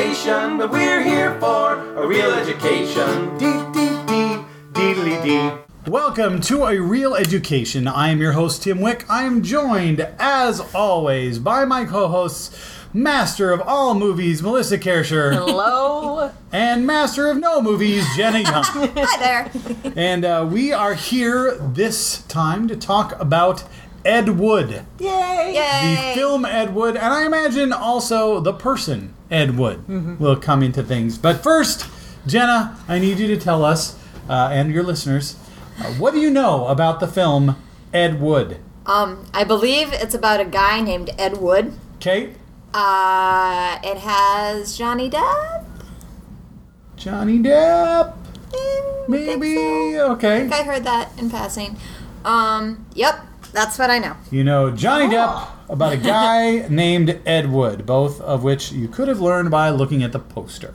station, but we're here for a real education. Dee dee dee, deedly dee. Welcome to A Reel Education. I am your host, Tim Wick. I am joined, as always, by my co hosts, Master of all movies, Melissa Kersher, Hello. and Master of no movies, Jenna Young. Hi there. and uh, we are here this time to talk about Ed Wood, Yay. Yay. the film Ed Wood, and I imagine also the person Ed Wood will come into things. But first, Jenna, I need you to tell us uh, and your listeners uh, what do you know about the film Ed Wood? Um, I believe it's about a guy named Ed Wood. Kate, Uh, it has Johnny Depp. Johnny Depp, Eh, maybe. think so. Okay, I think I heard that in passing. Um, yep, that's what I know. you know Johnny Depp about a guy named Ed Wood, both of which you could have learned by looking at the poster.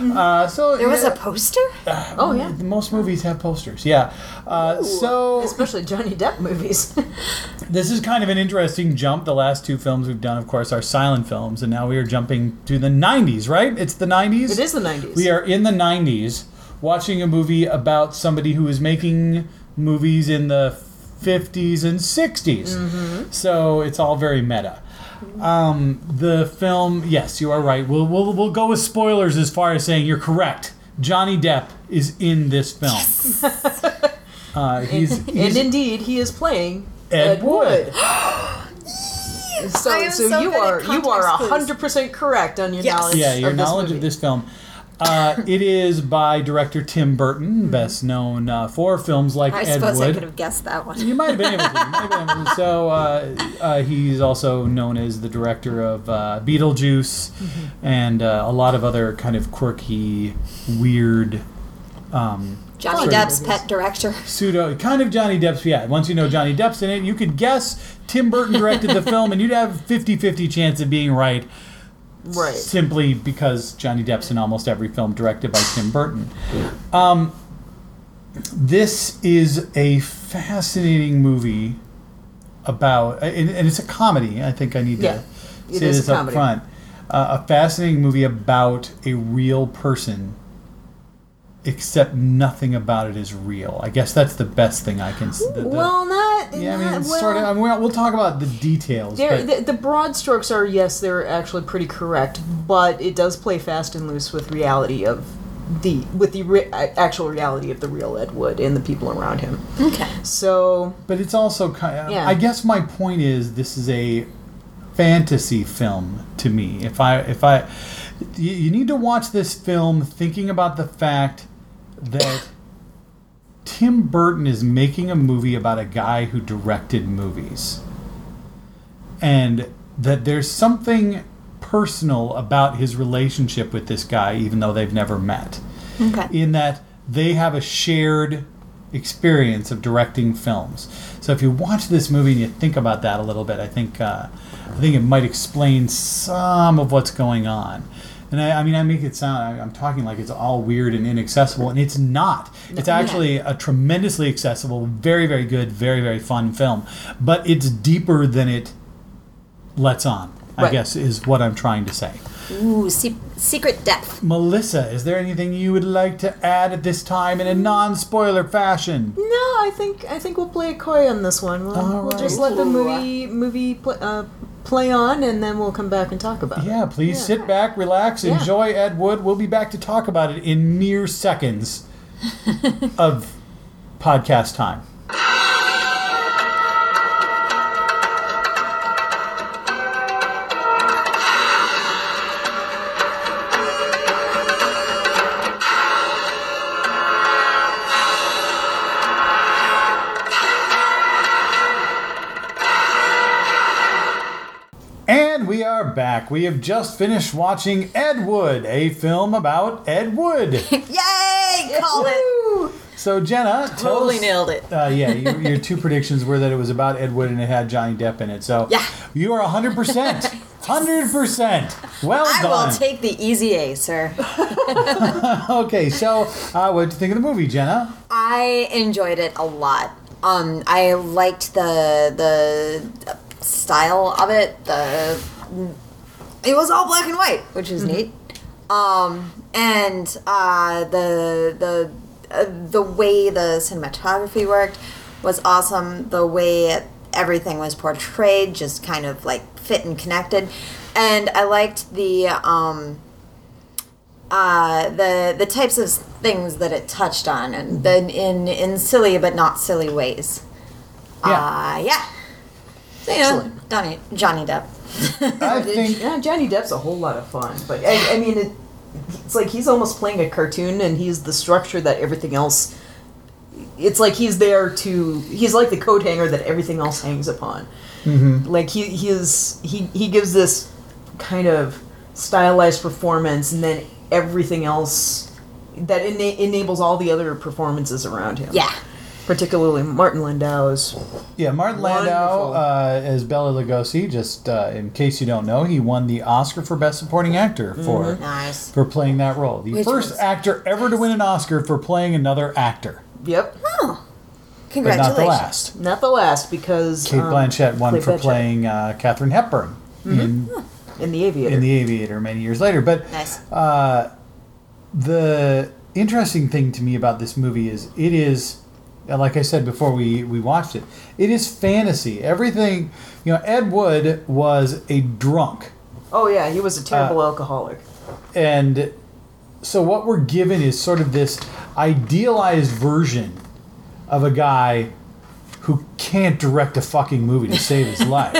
Uh, so There was yeah, a poster? Oh yeah. most movies have posters. Yeah. Uh, so Especially Johnny Depp movies. This is kind of an interesting jump. The last two films we've done, of course, are silent films, and now we are jumping to the 90s, right? It's the 90s? it is the 90s. We are in the 90s watching a movie about somebody who is making movies in the 50s and 60s. Mm-hmm. So it's all very meta. Um, the film, yes, you are right. We'll, we'll, we'll go with spoilers as far as saying you're correct. Johnny Depp is in this film. Uh, he's, and he's indeed, he is playing Ed Wood. so, so, so you are you are context hundred percent correct on your Yes. knowledge. Yeah, your of this knowledge movie. of this film. Uh, it is by director Tim Burton, best known uh, for films like I Ed suppose I Wood. could have guessed that one. You might have been able to. Have been able to. So uh, uh, he's also known as the director of uh, Beetlejuice Mm-hmm. and uh, a lot of other kind of quirky, weird. Um, Johnny Depp's pet director. pseudo kind of Johnny Depp's yeah once you know Johnny Depp's in it you could guess Tim Burton directed the film and you'd have 50-50 chance of being right right. simply because Johnny Depp's in almost every film directed by Tim Burton. Um, this is a fascinating movie about, and, and it's a comedy. I think I need Yeah, to it say this up front. Uh, a fascinating movie about a real person, except nothing about it is real. I guess that's the best thing I can. s- The, the, well, not. yeah, I mean, well, sort of. I mean, we'll, we'll talk about the details. There, but- the, the broad strokes are yes, they're actually pretty correct, but it does play fast and loose with reality of the with the re- actual reality of the real Ed Wood and the people around him. Okay. So But it's also kind of. Uh, yeah. I guess my point is this is a fantasy film to me. If I if I you, you need to watch this film thinking about the fact that Tim Burton is making a movie about a guy who directed movies. And that there's something personal about his relationship with this guy even though they've never met Okay. in that they have a shared experience of directing films. So if you watch this movie and you think about that a little bit, I think uh, I think it might explain some of what's going on. And I, I mean, I make it sound I, I'm talking like it's all weird and inaccessible, and it's not. It's actually a tremendously accessible, very very good, very very fun film. But it's deeper than it lets on. I Right. guess is what I'm trying to say. Ooh, se- secret depth. Melissa, is there anything you would like to add at this time in a non-spoiler fashion? no, I think I think we'll play it coy on this one. We'll, we'll just let the movie movie play, uh, play on, and then we'll come back and talk about it. Yeah, please sit back, relax, Yeah. enjoy Ed Wood. We'll be back to talk about it in mere seconds of podcast time. Back. We have just finished watching Ed Wood, a film about Ed Wood. Yay! Call it. So Jenna, Totally us- nailed it. Uh, yeah, your, your two predictions were that it was about Ed Wood and it had Johnny Depp in it. So Yeah. you are hundred percent, hundred percent. Well I done. I will take the easy A, sir. okay, so uh, what did you think of the movie, Jenna? I enjoyed it a lot. Um, I liked the the style of it. The it was all black and white, which is neat. Um, and uh, the the uh, the way the cinematography worked was awesome. The way everything was portrayed just kind of like fit and connected, and I liked the um, uh, the the types of things that it touched on, and then in in silly but not silly ways. Yeah. Uh, yeah. So, you know, Excellent. Johnny Johnny Depp. I think Yeah, Johnny Depp's a whole lot of fun, but I, I mean, it, it's like he's almost playing a cartoon, and he's the structure that everything else. It's like he's there to. He's like the coat hanger that everything else hangs upon. Mm-hmm. Like he he is he he gives this kind of stylized performance, and then everything else that ena- enables all the other performances around him. yeah. Particularly Martin Landau's. Yeah, Martin Landau Wonderful. uh, as Bela Lugosi. Just uh, in case you don't know, he won the Oscar for Best Supporting Actor for Nice. for playing that role. The Which first was- actor ever to win an Oscar for playing another actor, Yep, but not the last. not the last because Kate um, Blanchett won for Blanchett playing uh, Katharine Hepburn in in the Aviator. in The Aviator many years later. But Nice. the interesting thing to me about this movie is it is uh, like I said before we, we watched it, it is fantasy. Everything, you know, Ed Wood was a drunk. oh yeah, he was a terrible Uh, alcoholic. And so what we're given is sort of this idealized version of a guy who can't direct a fucking movie to save his life.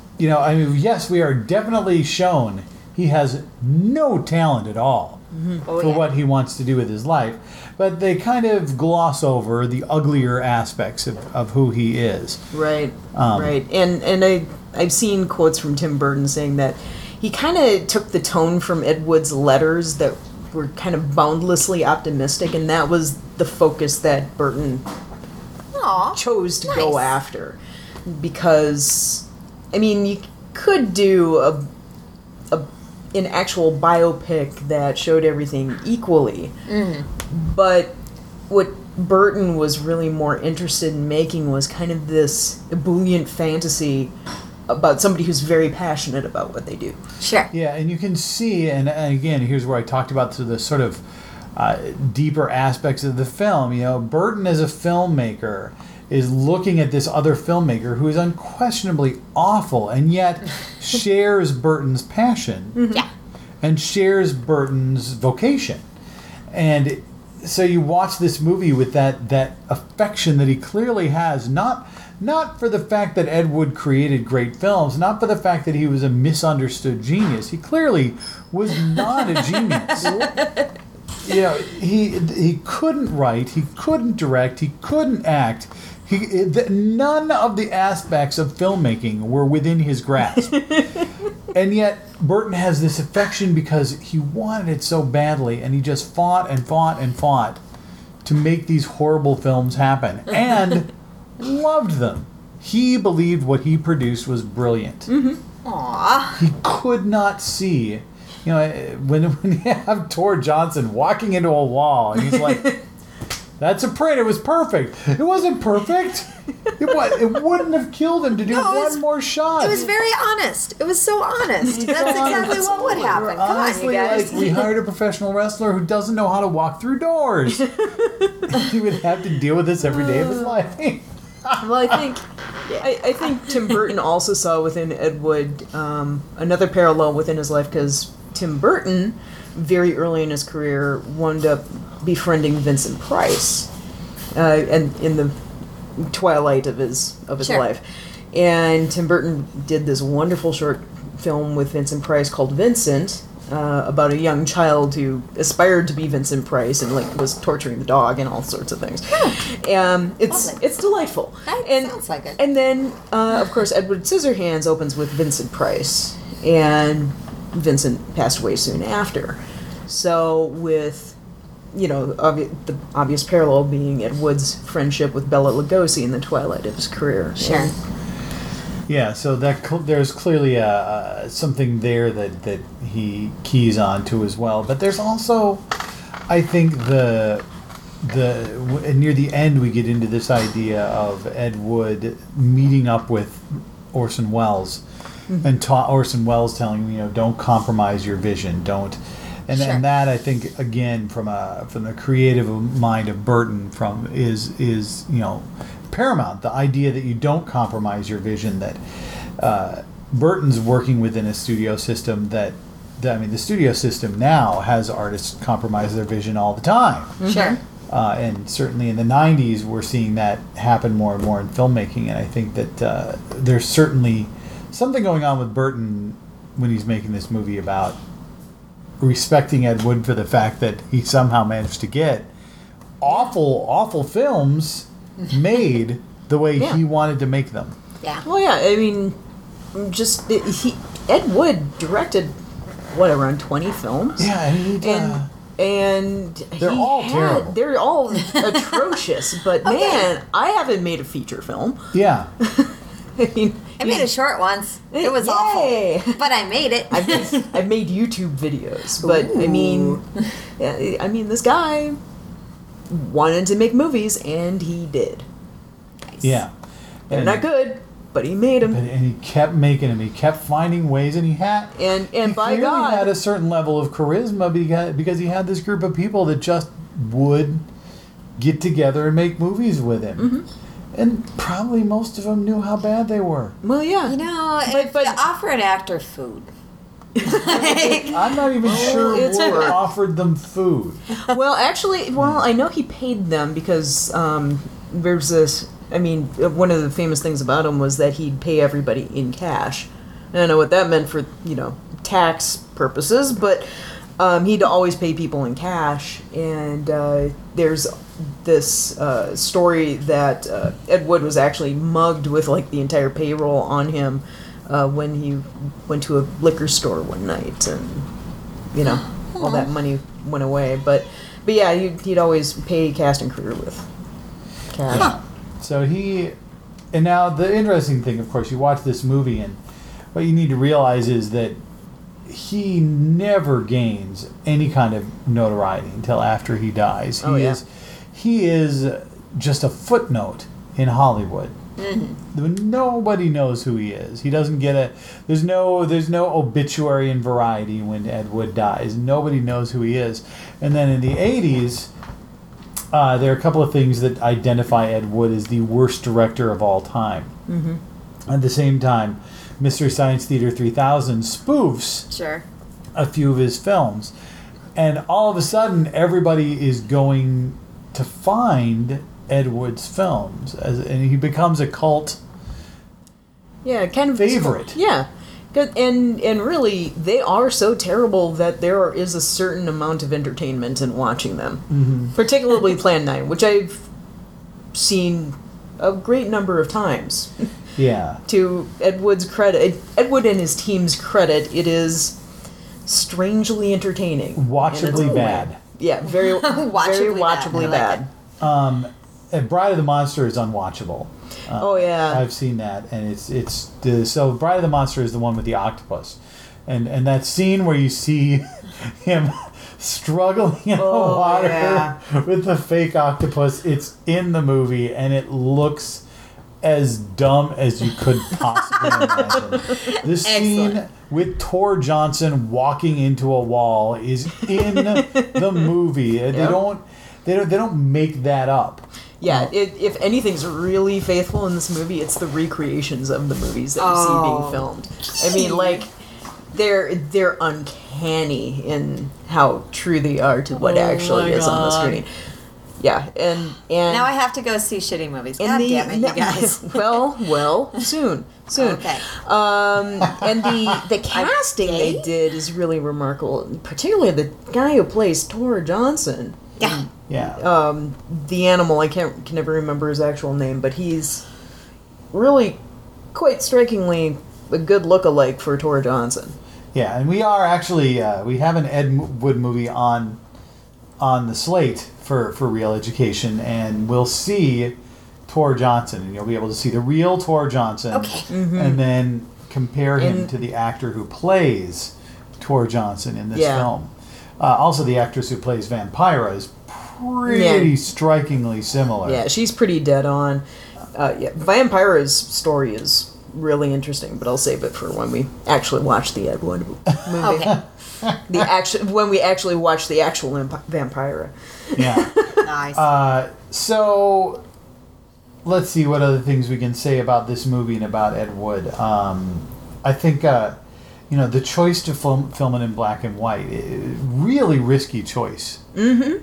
you know, I mean, yes, we are definitely shown he has no talent at all Oh, for yeah. what he wants to do with his life, but they kind of gloss over the uglier aspects of, of who he is. Right, Um, right, and and I I've seen quotes from Tim Burton saying that he kind of took the tone from Ed Wood's letters that were kind of boundlessly optimistic, and that was the focus that Burton Aw. chose to go after, because I mean you could do a a an actual biopic that showed everything equally, but what Burton was really more interested in making was kind of this ebullient fantasy about somebody who's very passionate about what they do. Sure. Yeah, and you can see, and, and again, here's where I talked about the, the sort of uh, deeper aspects of the film. You know, Burton as a filmmaker is looking at this other filmmaker who is unquestionably awful, and yet shares Burton's passion mm-hmm. Yeah. and shares Burton's vocation. And so you watch this movie with that that affection that he clearly has, not not for the fact that Ed Wood created great films, not for the fact that he was a misunderstood genius. He clearly was not a genius. you know, he he couldn't write, he couldn't direct, he couldn't act. He, th- none of the aspects of filmmaking were within his grasp. And yet, Burton has this affection because he wanted it so badly, and he just fought and fought and fought to make these horrible films happen, and loved them. He believed what he produced was brilliant. Mm-hmm. Aw. He could not see, you know, when when you have Tor Johnson walking into a wall, and he's like, "That's a print. It was perfect. It wasn't perfect. It was. It wouldn't have killed him to do No, it one was- more shot. It was very honest. It was so honest. That's exactly what would happen. Come on, you Honestly, guys. like we hired a professional wrestler who doesn't know how to walk through doors. he would have to deal with this every day of his life. Well, I think I, I think Tim Burton also saw within Ed Wood um, another parallel within his life because Tim Burton, very early in his career, wound up befriending Vincent Price, uh, and in the twilight of his of his Sure. life, and Tim Burton did this wonderful short film with Vincent Price called Vincent. Uh, about a young child who aspired to be Vincent Price and like was torturing the dog and all sorts of things. Um, it's Lovely. it's delightful. That and sounds like it. and then, uh, of course, Edward Scissorhands opens with Vincent Price, and Vincent passed away soon after. So, with you know obvi- the obvious parallel being Ed Wood's friendship with Bela Lugosi in the twilight of his career. Sure. And- Yeah, so that cl- there's clearly a, a, something there that, that he keys on to as well. But there's also, I think the the w- near the end we get into this idea of Ed Wood meeting up with Orson Welles mm-hmm. and ta- Orson Welles telling him, you know, don't compromise your vision, don't. And, Sure. and that I think again from a from the creative mind of Burton from is is you know paramount the idea that you don't compromise your vision that uh, Burton's working within a studio system that, I mean the studio system now has artists compromise their vision all the time Sure. uh, and certainly in the 90s we're seeing that happen more and more in filmmaking and i think that uh, there's certainly something going on with burton when he's making this movie about respecting ed wood for the fact that he somehow managed to get awful awful films made the way Yeah. he wanted to make them Yeah. Well, yeah. I mean, just he Ed Wood directed what around twenty films. yeah and, he'd, and uh, and They're he all had- terrible. They're all atrocious. But man, I haven't made a feature film. yeah I I made a short once. It was Yay. awful, but I made it. I've made, I've made YouTube videos, but I mean, yeah, I mean, this guy wanted to make movies, and he did. Nice. yeah They're and, not good, but he made them. and, and he kept making them he kept finding ways and he had And and he by clearly God, had a certain level of charisma because, because he had this group of people that just would get together and make movies with him. Mm-hmm. And probably most of them knew how bad they were. well, yeah, You know, But- if but- you offer an actor food, I'm not even sure it's Wood a- offered them food. well, actually, well, I know he paid them because um, there's this. I mean, one of the famous things about him was that he'd pay everybody in cash. I don't know what that meant for you know tax purposes, but um, he'd always pay people in cash. And uh, there's this uh, story that uh, Ed Wood was actually mugged with like the entire payroll on him uh, when he went to a liquor store one night, and you know all that money went away. But but yeah, he'd, he'd always pay cast and crew with cash. So he, and now the interesting thing, of course, you watch this movie, and what you need to realize is that he never gains any kind of notoriety until after he dies. He Oh, yeah. is, he is just a footnote in Hollywood. Nobody knows who he is. He doesn't get a. There's no. There's no obituary in Variety when Ed Wood dies. Nobody knows who he is. And then in the '80s, uh, there are a couple of things that identify Ed Wood as the worst director of all time. Mm-hmm. At the same time, Mystery Science Theater 3000 spoofs sure. a few of his films. And all of a sudden, everybody is going to find Ed Wood's films, as, and he becomes a cult. Yeah, kind of Favorite. Yeah, and and really, they are so terrible that there is a certain amount of entertainment in watching them. Mm-hmm. Particularly Plan Nine, which I've seen a great number of times. Yeah. to Ed Wood's credit, Ed Wood and his team's credit, it is strangely entertaining. in its Watchably own way. bad. Yeah, very very Watchably bad. watchably like bad. Um, and Bride of the Monster is unwatchable. Uh, Oh yeah. I've seen that, and it's it's the, so Bride of the Monster is the one with the octopus, and and that scene where you see him struggling in Oh, the water yeah. with the fake octopus. It's in the movie, and it looks as dumb as you could possibly imagine. The scene Excellent. with Tor Johnson walking into a wall is in the movie. They Yep. don't they don't they don't make that up. Yeah, it, if anything's really faithful in this movie, it's the recreations of the movies that you see Oh. being filmed. I mean, like they're they're uncanny in how true they are to what Oh actually my is on the God. screen. Yeah, and and Now I have to go see shitty movies. and God the- damn it, you guys. well, well, soon, soon. Okay. Um, and the the casting they did is really remarkable. Particularly the guy who plays Tor Johnson Yeah. Yeah. um, the animal. I can't can never remember his actual name, but he's really quite strikingly a good look-alike for Tor Johnson. Yeah, and we are actually uh, we have an Ed Wood movie on on the slate for for Reel Education, and we'll see Tor Johnson, and you'll be able to see the real Tor Johnson, Okay. and then compare him And- to the actor who plays Tor Johnson in this Yeah. film. Uh, also, the actress who plays Vampira is pretty Yeah. strikingly similar. Yeah, she's pretty dead on. Uh, yeah, Vampira's story is really interesting, but I'll save it for when we actually watch the Ed Wood movie. Okay. The actual when we actually watch the actual Imp- Vampira. Yeah. nice. Uh, so let's see what other things we can say about this movie and about Ed Wood. Um, I think uh, you know the choice to film, film it in black and white, i- really risky choice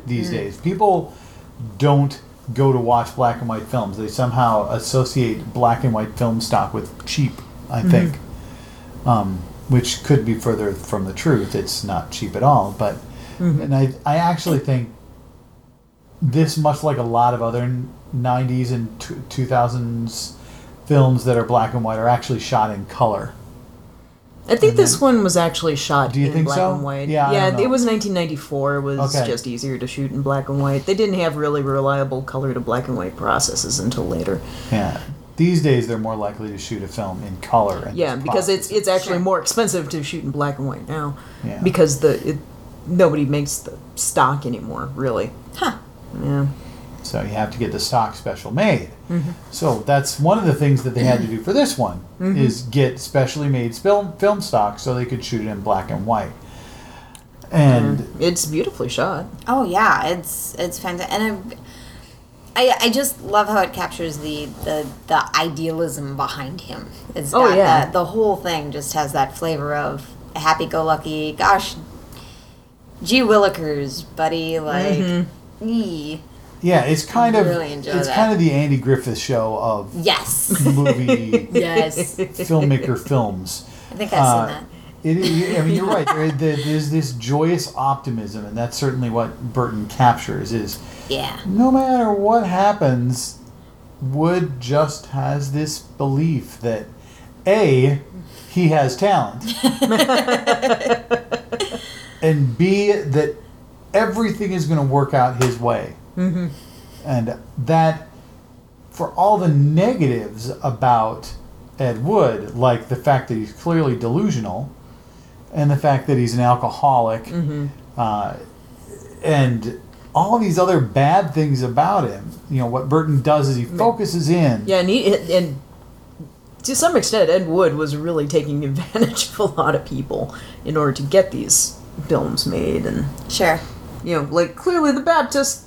these days. People don't go to watch black and white films. They somehow associate black and white film stock with cheap. I think, um, which could be further from the truth. It's not cheap at all, but. Mm-hmm. And I, I actually think this, much like a lot of other 90s and t- 2000s films that are black and white, are actually shot in color. I think this one was actually shot Do you in think black so? and white. Yeah, yeah, it was 1994. It was Okay. just easier to shoot in black and white. They didn't have really reliable color to black and white processes until later. Yeah. These days, they're more likely to shoot a film in color. And Yeah, because it's it's actually Sure. more expensive to shoot in black and white now. Yeah. Because the it, nobody makes the stock anymore, really. huh. Yeah. So you have to get the stock special made. Mm-hmm. So that's one of the things that they had to do for this one Mm-hmm. is get specially made film film stock so they could shoot it in black and white. And It's beautifully shot. Oh yeah, it's it's fantastic, and I, I I just love how it captures the the, the idealism behind him. It's Oh, got yeah. that, the whole thing just has that flavor of happy-go-lucky. Gosh, gee willikers, buddy, like. Mm-hmm. ee. yeah, it's kind of Really enjoy it's that. kind of the Andy Griffith show of Yes, movie yes. filmmaker films. I think I've Uh, seen that. It, is- I mean, you're right. There, there, there's this joyous optimism, and that's certainly what Burton captures. Is Yeah. no matter what happens, Wood just has this belief that a he has talent, and b that everything is going to work out his way, mm-hmm. and that for all the negatives about Ed Wood, like the fact that he's clearly delusional, and the fact that he's an alcoholic, uh, and all these other bad things about him. You know what Burton does is he mm. focuses in. Yeah, and he, and to some extent, Ed Wood was really taking advantage of a lot of people in order to get these films made, and Sure. you know, like clearly the Baptist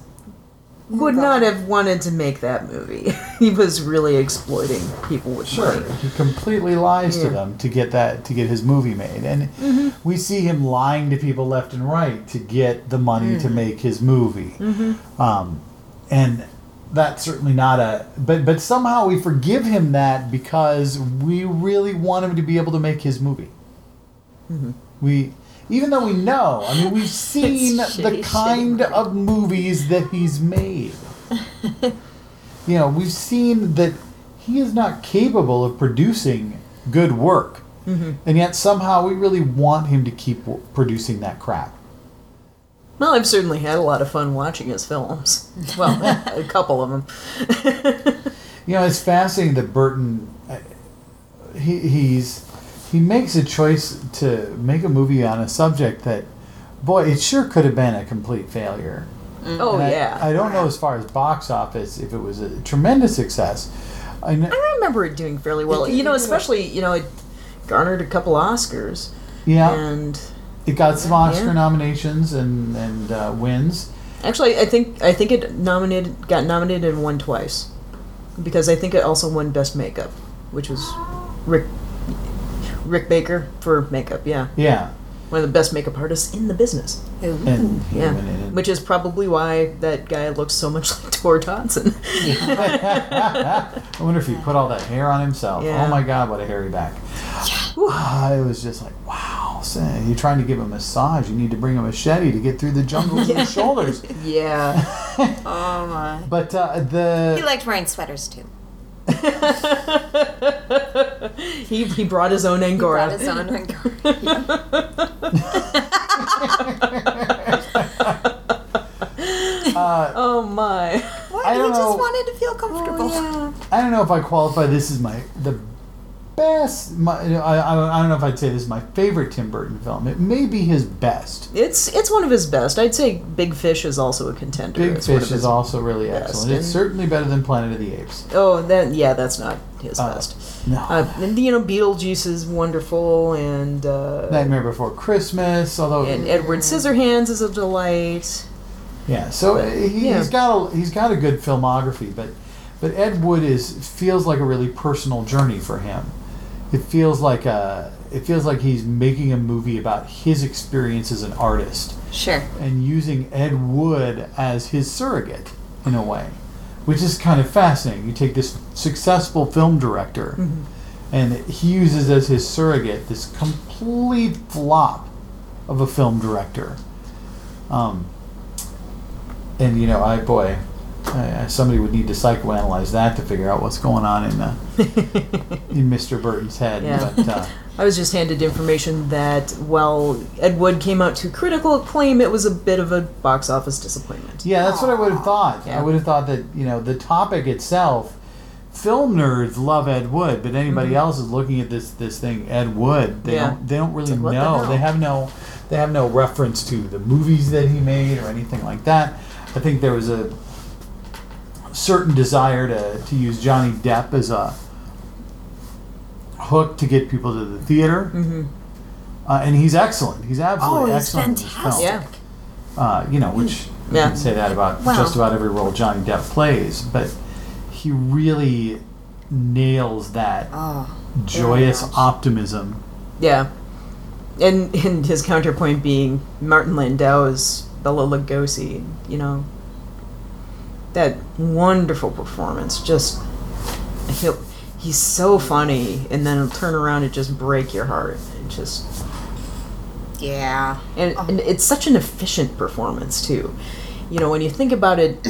would not have wanted to make that movie. he was really exploiting people with Sure, money. he completely lies to them to get that to get his movie made, and mm-hmm. we see him lying to people left and right to get the money to mm. make his movie. Mm-hmm. Um, and that's certainly not a but but somehow we forgive him that because we really want him to be able to make his movie. Mm-hmm. We even though we know, I mean, we've seen the kind shitty of movies that he's made. you know, we've seen that he is not capable of producing good work. And yet somehow we really want him to keep w- producing that crap. Well, I've certainly had a lot of fun watching his films. Well, a couple of them. You know, it's fascinating that Burton, uh, he, he's he makes a choice to make a movie on a subject that, boy, it sure could have been a complete failure. Oh And I- yeah. I, don't know as far as box office if it was a tremendous success. I know, I remember it doing fairly well. It You know, especially you know, it garnered a couple Oscars, yeah, and it got some Oscar Yeah. nominations and and uh, wins. actually, I think I think it nominated got nominated and won twice, because I think it also won Best Makeup, which was Rick Rick Baker for makeup. Yeah, Yeah, one of the best makeup artists in the business. And Yeah, which is probably why that guy looks so much like Tor Johnson. I wonder if he put all that hair on himself. Yeah. Oh my God, what a hairy back! Ah, it was just like, wow. So you're trying to give him a massage. You need to bring a machete to get through the jungle with his shoulders. yeah. Oh my. But uh, He liked wearing sweaters too. He, he brought his own Angora. Brought his own Angora. uh, Oh my. What? I he don't just know. wanted to feel comfortable. I don't know if I qualify this as my the best. My, I, I don't know if I'd say this is my favorite Tim Burton film. It may be his best. It's it's one of his best. I'd say Big Fish is also a contender. Big It's Fish is also really best, excellent. It's certainly better than Planet of the Apes. Oh, that yeah, that's not his Uh, best. No. Uh, and you know, Beetlejuice is wonderful, and uh, Nightmare Before Christmas, although and Edward Scissorhands is a delight. yeah, so uh, he, Yeah. he's got a he's got a good filmography, but but Ed Wood is feels like a really personal journey for him. It feels like a it feels like he's making a movie about his experience as an artist. Sure. and using Ed Wood as his surrogate in a way, which is kind of fascinating. You take this successful film director, Mm-hmm. and he uses as his surrogate this complete flop of a film director. Um, and you know, I boy, I, I- somebody would need to psychoanalyze that to figure out what's going on in uh, in Mr. Burton's head. Yeah. But uh, I was just handed information that while Ed Wood came out to critical acclaim, it was a bit of a box office disappointment. Yeah, that's what I would have thought. I would have thought that you know the topic itself. Film nerds love Ed Wood, but anybody else is looking at this this thing Ed Wood. They Mm-hmm. Yeah. don't they don't really like, what the know. They have no they have no reference to the movies that he made or anything like that. I think there was a certain desire to, to use Johnny Depp as a hook to get people to the theater. Mm-hmm. Uh, and he's excellent. He's Oh, absolutely he's excellent. in this fantastic. Yeah. uh, you know, which you can say that about Well- just about every role Johnny Depp plays, but he really nails that Oh. joyous gosh. optimism. Yeah. And and his counterpoint being Martin Landau's Bela Lugosi, you know. That wonderful performance. Just he'll, he's so funny and then he'll turn around and just break your heart. And just Yeah. and, and it's such an efficient performance too. You know, when you think about it,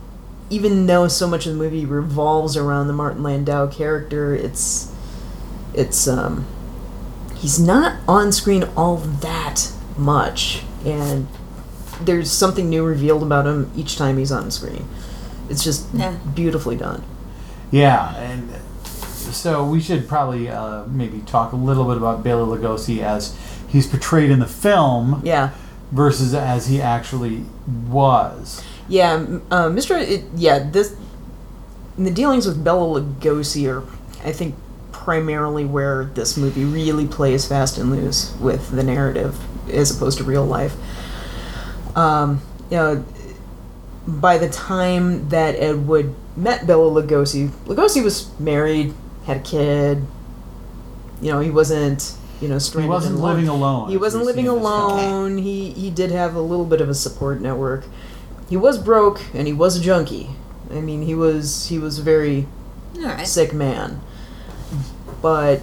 even though so much of the movie revolves around the Martin Landau character, it's it's um he's not on screen all that much, and there's something new revealed about him each time he's on screen. It's just Yeah. beautifully done. Yeah, and so we should probably uh, maybe talk a little bit about Bela Lugosi as he's portrayed in the film Yeah. versus as he actually was. Yeah, m- uh, Mr. It, yeah, this the dealings with Bela Lugosi are, I think, primarily where this movie really plays fast and loose with the narrative as opposed to real life. Um, you know, by the time that Ed Wood met Bela Lugosi, Lugosi was married, had a kid. You know, he wasn't, you know, He wasn't living alone. He wasn't living see in this film. alone. He he did have a little bit of a support network. He was broke and he was a junkie. I mean, he was he was a very All right. sick man. But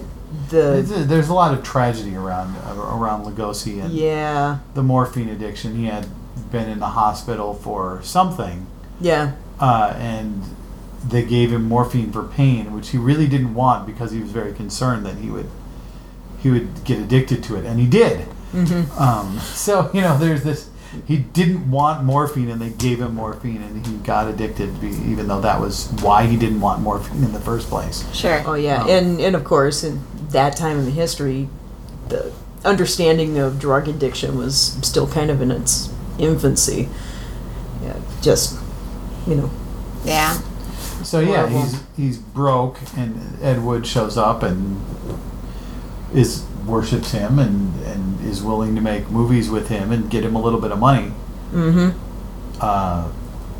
There's the a, there's a lot of tragedy around around Lugosi and yeah the morphine addiction. He had been in the hospital for something, yeah uh, and they gave him morphine for pain, which he really didn't want because he was very concerned that he would he would get addicted to it, and he did. hmm Um, so you know, there's this. He didn't want morphine, and they gave him morphine, and he got addicted, even though that was why he didn't want morphine in the first place. Sure. oh yeah Um, and and of course in that time in the history, the understanding of drug addiction was still kind of in its infancy. Yeah, just you know Yeah. So yeah, Horrible. he's he's broke, and Ed Wood shows up and is worships him and and is willing to make movies with him and get him a little bit of money. mm-hmm Uh,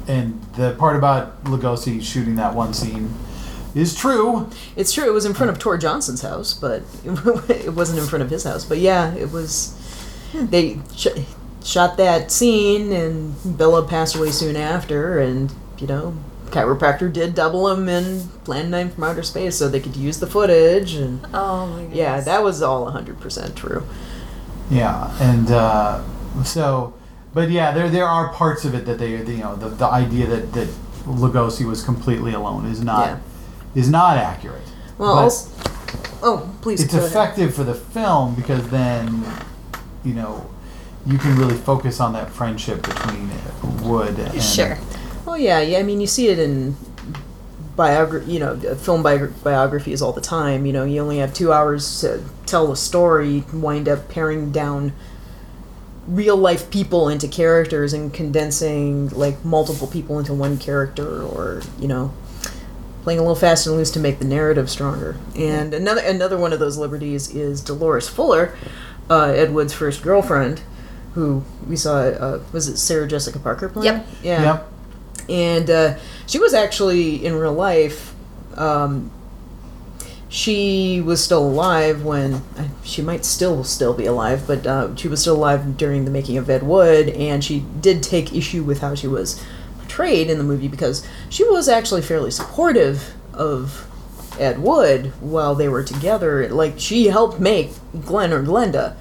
and the part about Lugosi shooting that one scene is true. It's true. It was in front of Tor Johnson's house, but it wasn't in front of his house. But yeah, it was. They sh- shot that scene, and Bela passed away soon after. And you know, chiropractor did double him in Plan Nine from Outer Space, so they could use the footage. And Oh my god. yeah, that was all hundred percent true. Yeah, and uh, so, but yeah, there there are parts of it that they, you know, the, the idea that that Lugosi was completely alone is not Yeah. is not accurate. Well, But also, oh please. it's go ahead. effective for the film because then, you know, you can really focus on that friendship between Wood and Sure. Oh yeah, yeah. I mean, you see it in biography, you know, uh, film bi- biographies all the time. You know, you only have two hours to tell a story. You wind up paring down real life people into characters and condensing like multiple people into one character, or you know, playing a little fast and loose to make the narrative stronger. And another another one of those liberties is Dolores Fuller, uh, Ed Wood's first girlfriend, who we saw. Uh, was it Sarah Jessica Parker playing? Yep. Yeah Yep. and uh, she was actually in real life. Um, she was still alive when uh, she might still still be alive, but uh, she was still alive during the making of Ed Wood, and she did take issue with how she was portrayed in the movie because she was actually fairly supportive of Ed Wood while they were together. Like she helped make Glen or Glenda,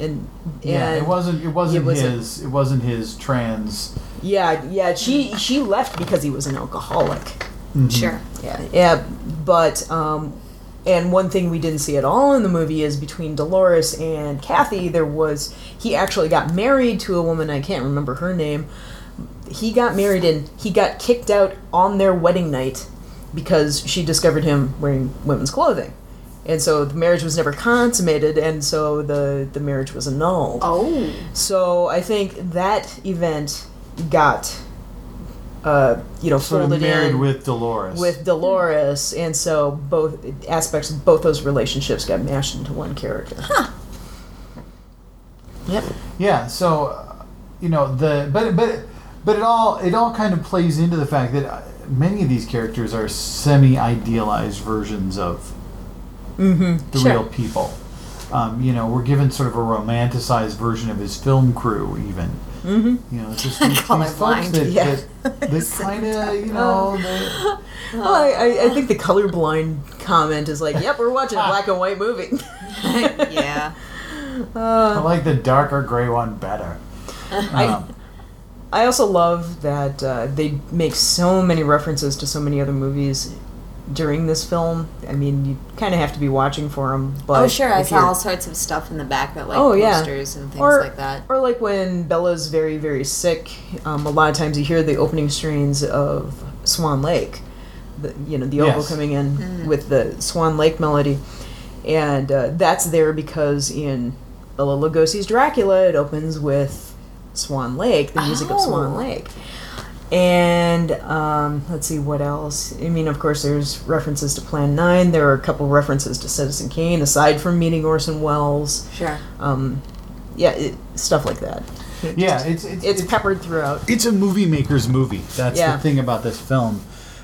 and Yeah, it wasn't. It wasn't it wasn't- his. It wasn't his trans. yeah yeah she she left because he was an alcoholic. Sure. Yeah, yeah, but um, and one thing we didn't see at all in the movie is between Dolores and Kathy, there was he actually got married to a woman I can't remember her name. He got married and he got kicked out on their wedding night because she discovered him wearing women's clothing. And so the marriage was never consummated, and so the, the marriage was annulled. Oh. So I think that event got, uh, you know, Sort of folded married in with Dolores. with Dolores, and so both aspects of both those relationships got mashed into one character. huh. Yep. Yeah, so uh, you know the but but but it all it all kind of plays into the fact that uh, many of these characters are semi-idealized versions of the Sure. real people. Um, you know, we're given sort of a romanticized version of his film crew, even. Mm-hmm. You know, just these, these folks Colorblind. that, Yeah. that, that kind of you know they, Well, I, I, I think the colorblind comment is like, "Yep, we're watching a black and white movie." yeah. I like the darker gray one better. Um, I also love that uh, they make so many references to so many other movies during this film. I mean, you kind of have to be watching for them. But oh, sure. I saw you're- all sorts of stuff in the back that like Oh, yeah. posters and things or, like that. Or like when Bela's very, very sick, um, a lot of times you hear the opening strains of Swan Lake. The, you know, the oboe Yes. coming in with the Swan Lake melody. And uh, that's there because in Bela Lugosi's Dracula, it opens with Swan Lake, the music of Swan Oh. Lake. And um, let's see what else. I mean, of course, there's references to Plan 9. There are a couple references to Citizen Kane, aside from meeting Orson Welles Sure. um, yeah, it, stuff like that. It yeah, just- it's it's, it's it's peppered throughout. it's a movie maker's movie. That's Yeah. the thing about this film.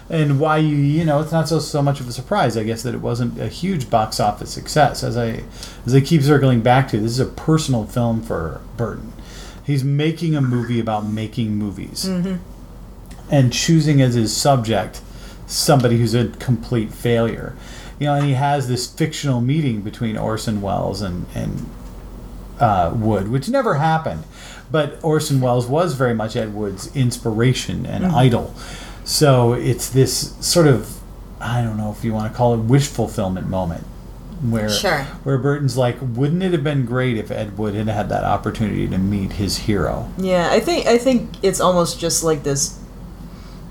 And why you you know it's not so so much of a surprise I guess that it wasn't a huge box office success as I as I keep circling back to this is a personal film for Burton. He's making a movie about making movies Mm-hmm. And choosing as his subject somebody who's a complete failure. You know, and he has this fictional meeting between Orson Welles and and uh, Wood, which never happened. But Orson Welles was very much Ed Wood's inspiration and Mm-hmm. idol. So it's this sort of, I don't know if you want to call it wish fulfillment moment. Where, Sure. where Burton's like, wouldn't it have been great if Ed Wood had had that opportunity to meet his hero? Yeah, I think I think it's almost just like this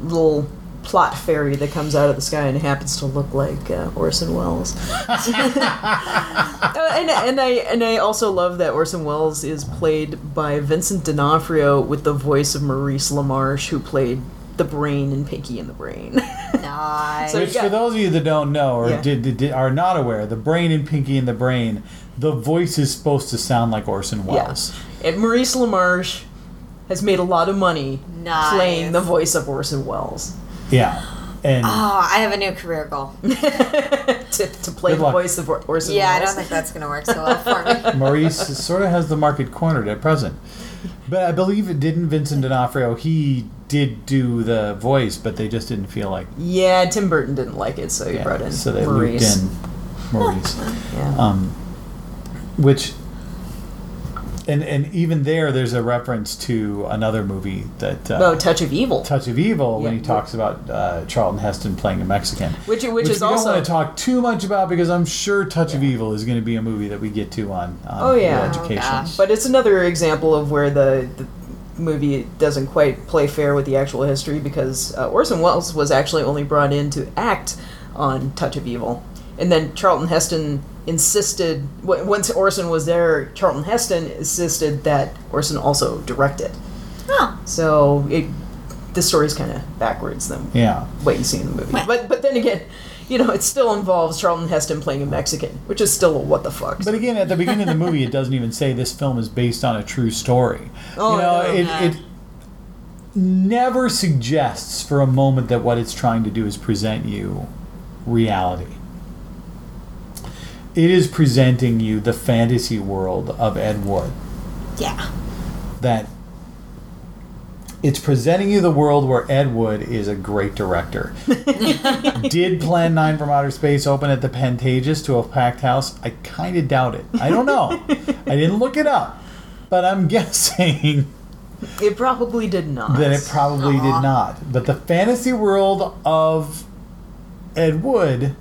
little plot fairy that comes out of the sky and happens to look like uh, Orson Welles. Uh, and, and I and I also love that Orson Welles is played by Vincent D'Onofrio with the voice of Maurice LaMarche, who played the brain in Pinky and the Brain. Nice. So- Which, yeah. for those of you that don't know or Yeah. did, did, did- are not aware, the brain in Pinky and the Brain, the voice is supposed to sound like Orson Welles. and Maurice LaMarche has made a lot of money Nice. playing the voice of Orson Welles. Yeah. And oh, I have a new career goal. to, to play Good the luck. voice of Or- Orson Yeah, I don't think that's gonna work so well for me. Maurice sort of has the market cornered at present. But I believe it didn't Vincent D'Onofrio. He did do the voice, but they just didn't feel like. Yeah, Tim Burton didn't like it, so he yeah, brought in so they Maurice. looped in Maurice. Yeah. um, which, and and even there, there's a reference to another movie that uh, oh, Touch of Evil, Touch of Evil when he talks about uh, Charlton Heston playing a Mexican. which which, is we also don't want to talk too much about because I'm sure Touch of Evil is going to be a movie that we get to on, on Oh, yeah. Reel Oh, Education. But it's another example of where the, the movie doesn't quite play fair with the actual history because uh, Orson Welles was actually only brought in to act on Touch of Evil, and then Charlton Heston insisted w- once Orson was there, Charlton Heston insisted that Orson also direct it. Oh. So it the story's kind of backwards than Yeah. what you see in the movie. Well. But but then again, you know, it still involves Charlton Heston playing a Mexican, which is still a what the fuck. But again, at the beginning of the movie, it doesn't even say this film is based on a true story. Oh, you know, no. it, Yeah. it never suggests for a moment that what it's trying to do is present you reality. It is presenting you the fantasy world of Ed Wood. Yeah. That it's presenting you the world where Ed Wood is a great director. Did Plan 9 from Outer Space open at the Pantages to a packed house? I kind of doubt it. I don't know. I didn't look it up. But I'm guessing it probably did not. that it probably Aw. did not. But the fantasy world of Ed Wood,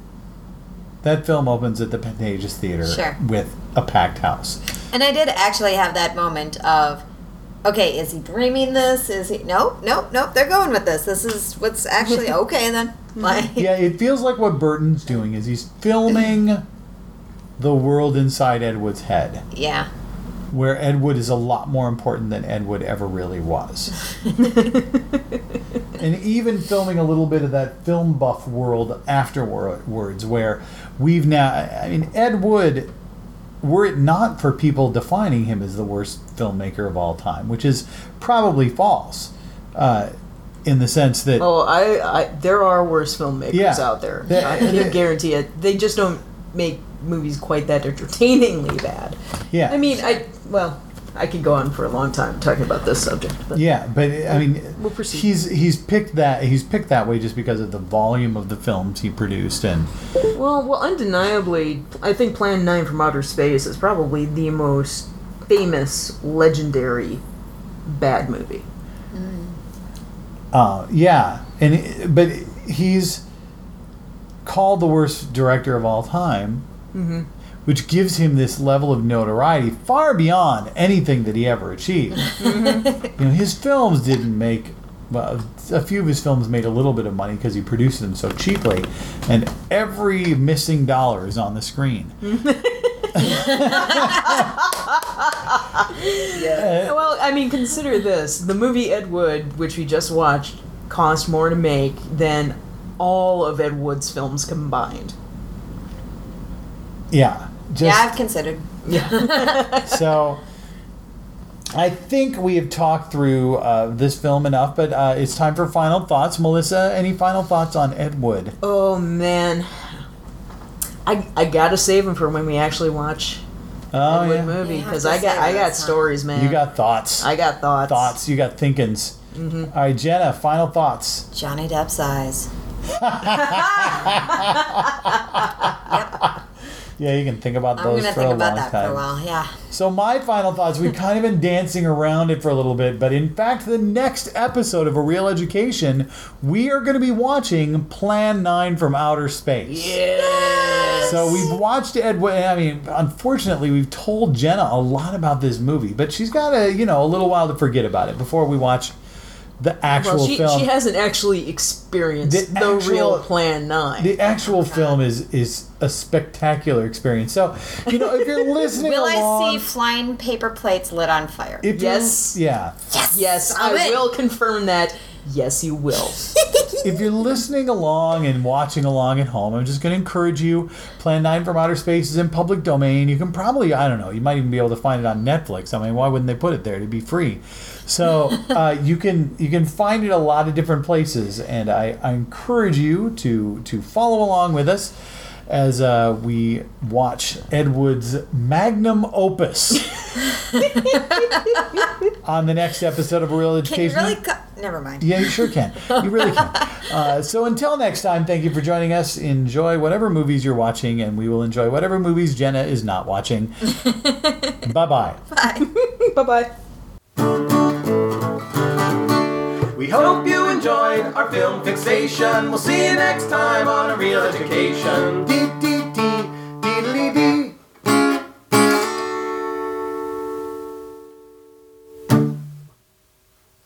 that film opens at the Pantages Theater Sure. with a packed house. And I did actually have that moment of, okay, is he dreaming this? Is he? Nope, nope, nope. They're going with this. This is what's actually okay then. Mm-hmm. Like, Yeah, it feels like what Burton's doing is he's filming the world inside Ed Wood's head, yeah. where Ed Wood is a lot more important than Ed Wood ever really was. and even filming a little bit of that film buff world afterwards, where we've now, I mean, Ed Wood, were it not for people defining him as the worst filmmaker of all time, which is probably false, uh, in the sense that. Oh, I, I there are worse filmmakers Yeah. out there. I can guarantee it. They just don't make movies quite that entertainingly bad. yeah. I mean, I well, I could go on for a long time talking about this subject, but Yeah, but I mean, We'll proceed. he's he's picked that he's picked that way just because of the volume of the films he produced, and well, well, undeniably, I think Plan Nine from Outer Space is probably the most famous, legendary bad movie. uh, yeah, and it- but he's called the worst director of all time, Mm-hmm. Which gives him this level of notoriety far beyond anything that he ever achieved. Mm-hmm. You know, his films didn't make. Well, a few of his films made a little bit of money because he produced them so cheaply, and every missing dollar is on the screen. Yeah. well, I mean, consider this: the movie Ed Wood, which we just watched, cost more to make than all of Ed Wood's films combined. Yeah, just yeah, I've considered. Yeah. so I think we have talked through uh, this film enough, but uh, it's time for final thoughts. Melissa, any final thoughts on Ed Wood? oh man, I I gotta save them for when we actually watch Oh Ed Wood yeah, movie because to I got I got this, huh? stories, man. you got thoughts. I got thoughts. thoughts. You got thinkings. Mm-hmm. All right, Jenna, final thoughts. Johnny Depp's eyes. Yeah, you can think about I'm those gonna for think a about long that time. for a while. Yeah. So my final thoughts, we've kind of been dancing around it for a little bit, but in fact, the next episode of A Reel Education, we are going to be watching Plan 9 from Outer Space. Yes. So we've watched Ed I mean, unfortunately, we've told Jenna a lot about this movie, but she's got a you know a little while to forget about it before we watch the actual Well, she, film. she hasn't actually experienced The the, actual- real Plan Nine. the actual film is is a spectacular experience. So you know, if you're listening Will along, I see flying paper plates lit on fire? if you're- Yes. yeah. yes, I'm I in. will confirm that. Yes, you will. if you're listening along and watching along at home, I'm just going to encourage you. Plan 9 from Outer Space is in public domain. You can probably, I don't know, you might even be able to find it on Netflix. I mean, why wouldn't they put it there to be free? So uh, you can you can find it a lot of different places, and I, I encourage you to to follow along with us as uh, we watch Ed Wood's magnum opus on the next episode of A Reel Can you Education. really? Co- Never mind. Yeah, you sure can. You really can. Uh, so until next time, thank you for joining us. Enjoy whatever movies you're watching, and we will enjoy whatever movies Jenna is not watching. bye bye. Bye. bye bye. Hope you enjoyed our film fixation. We'll see you next time on A Reel Education.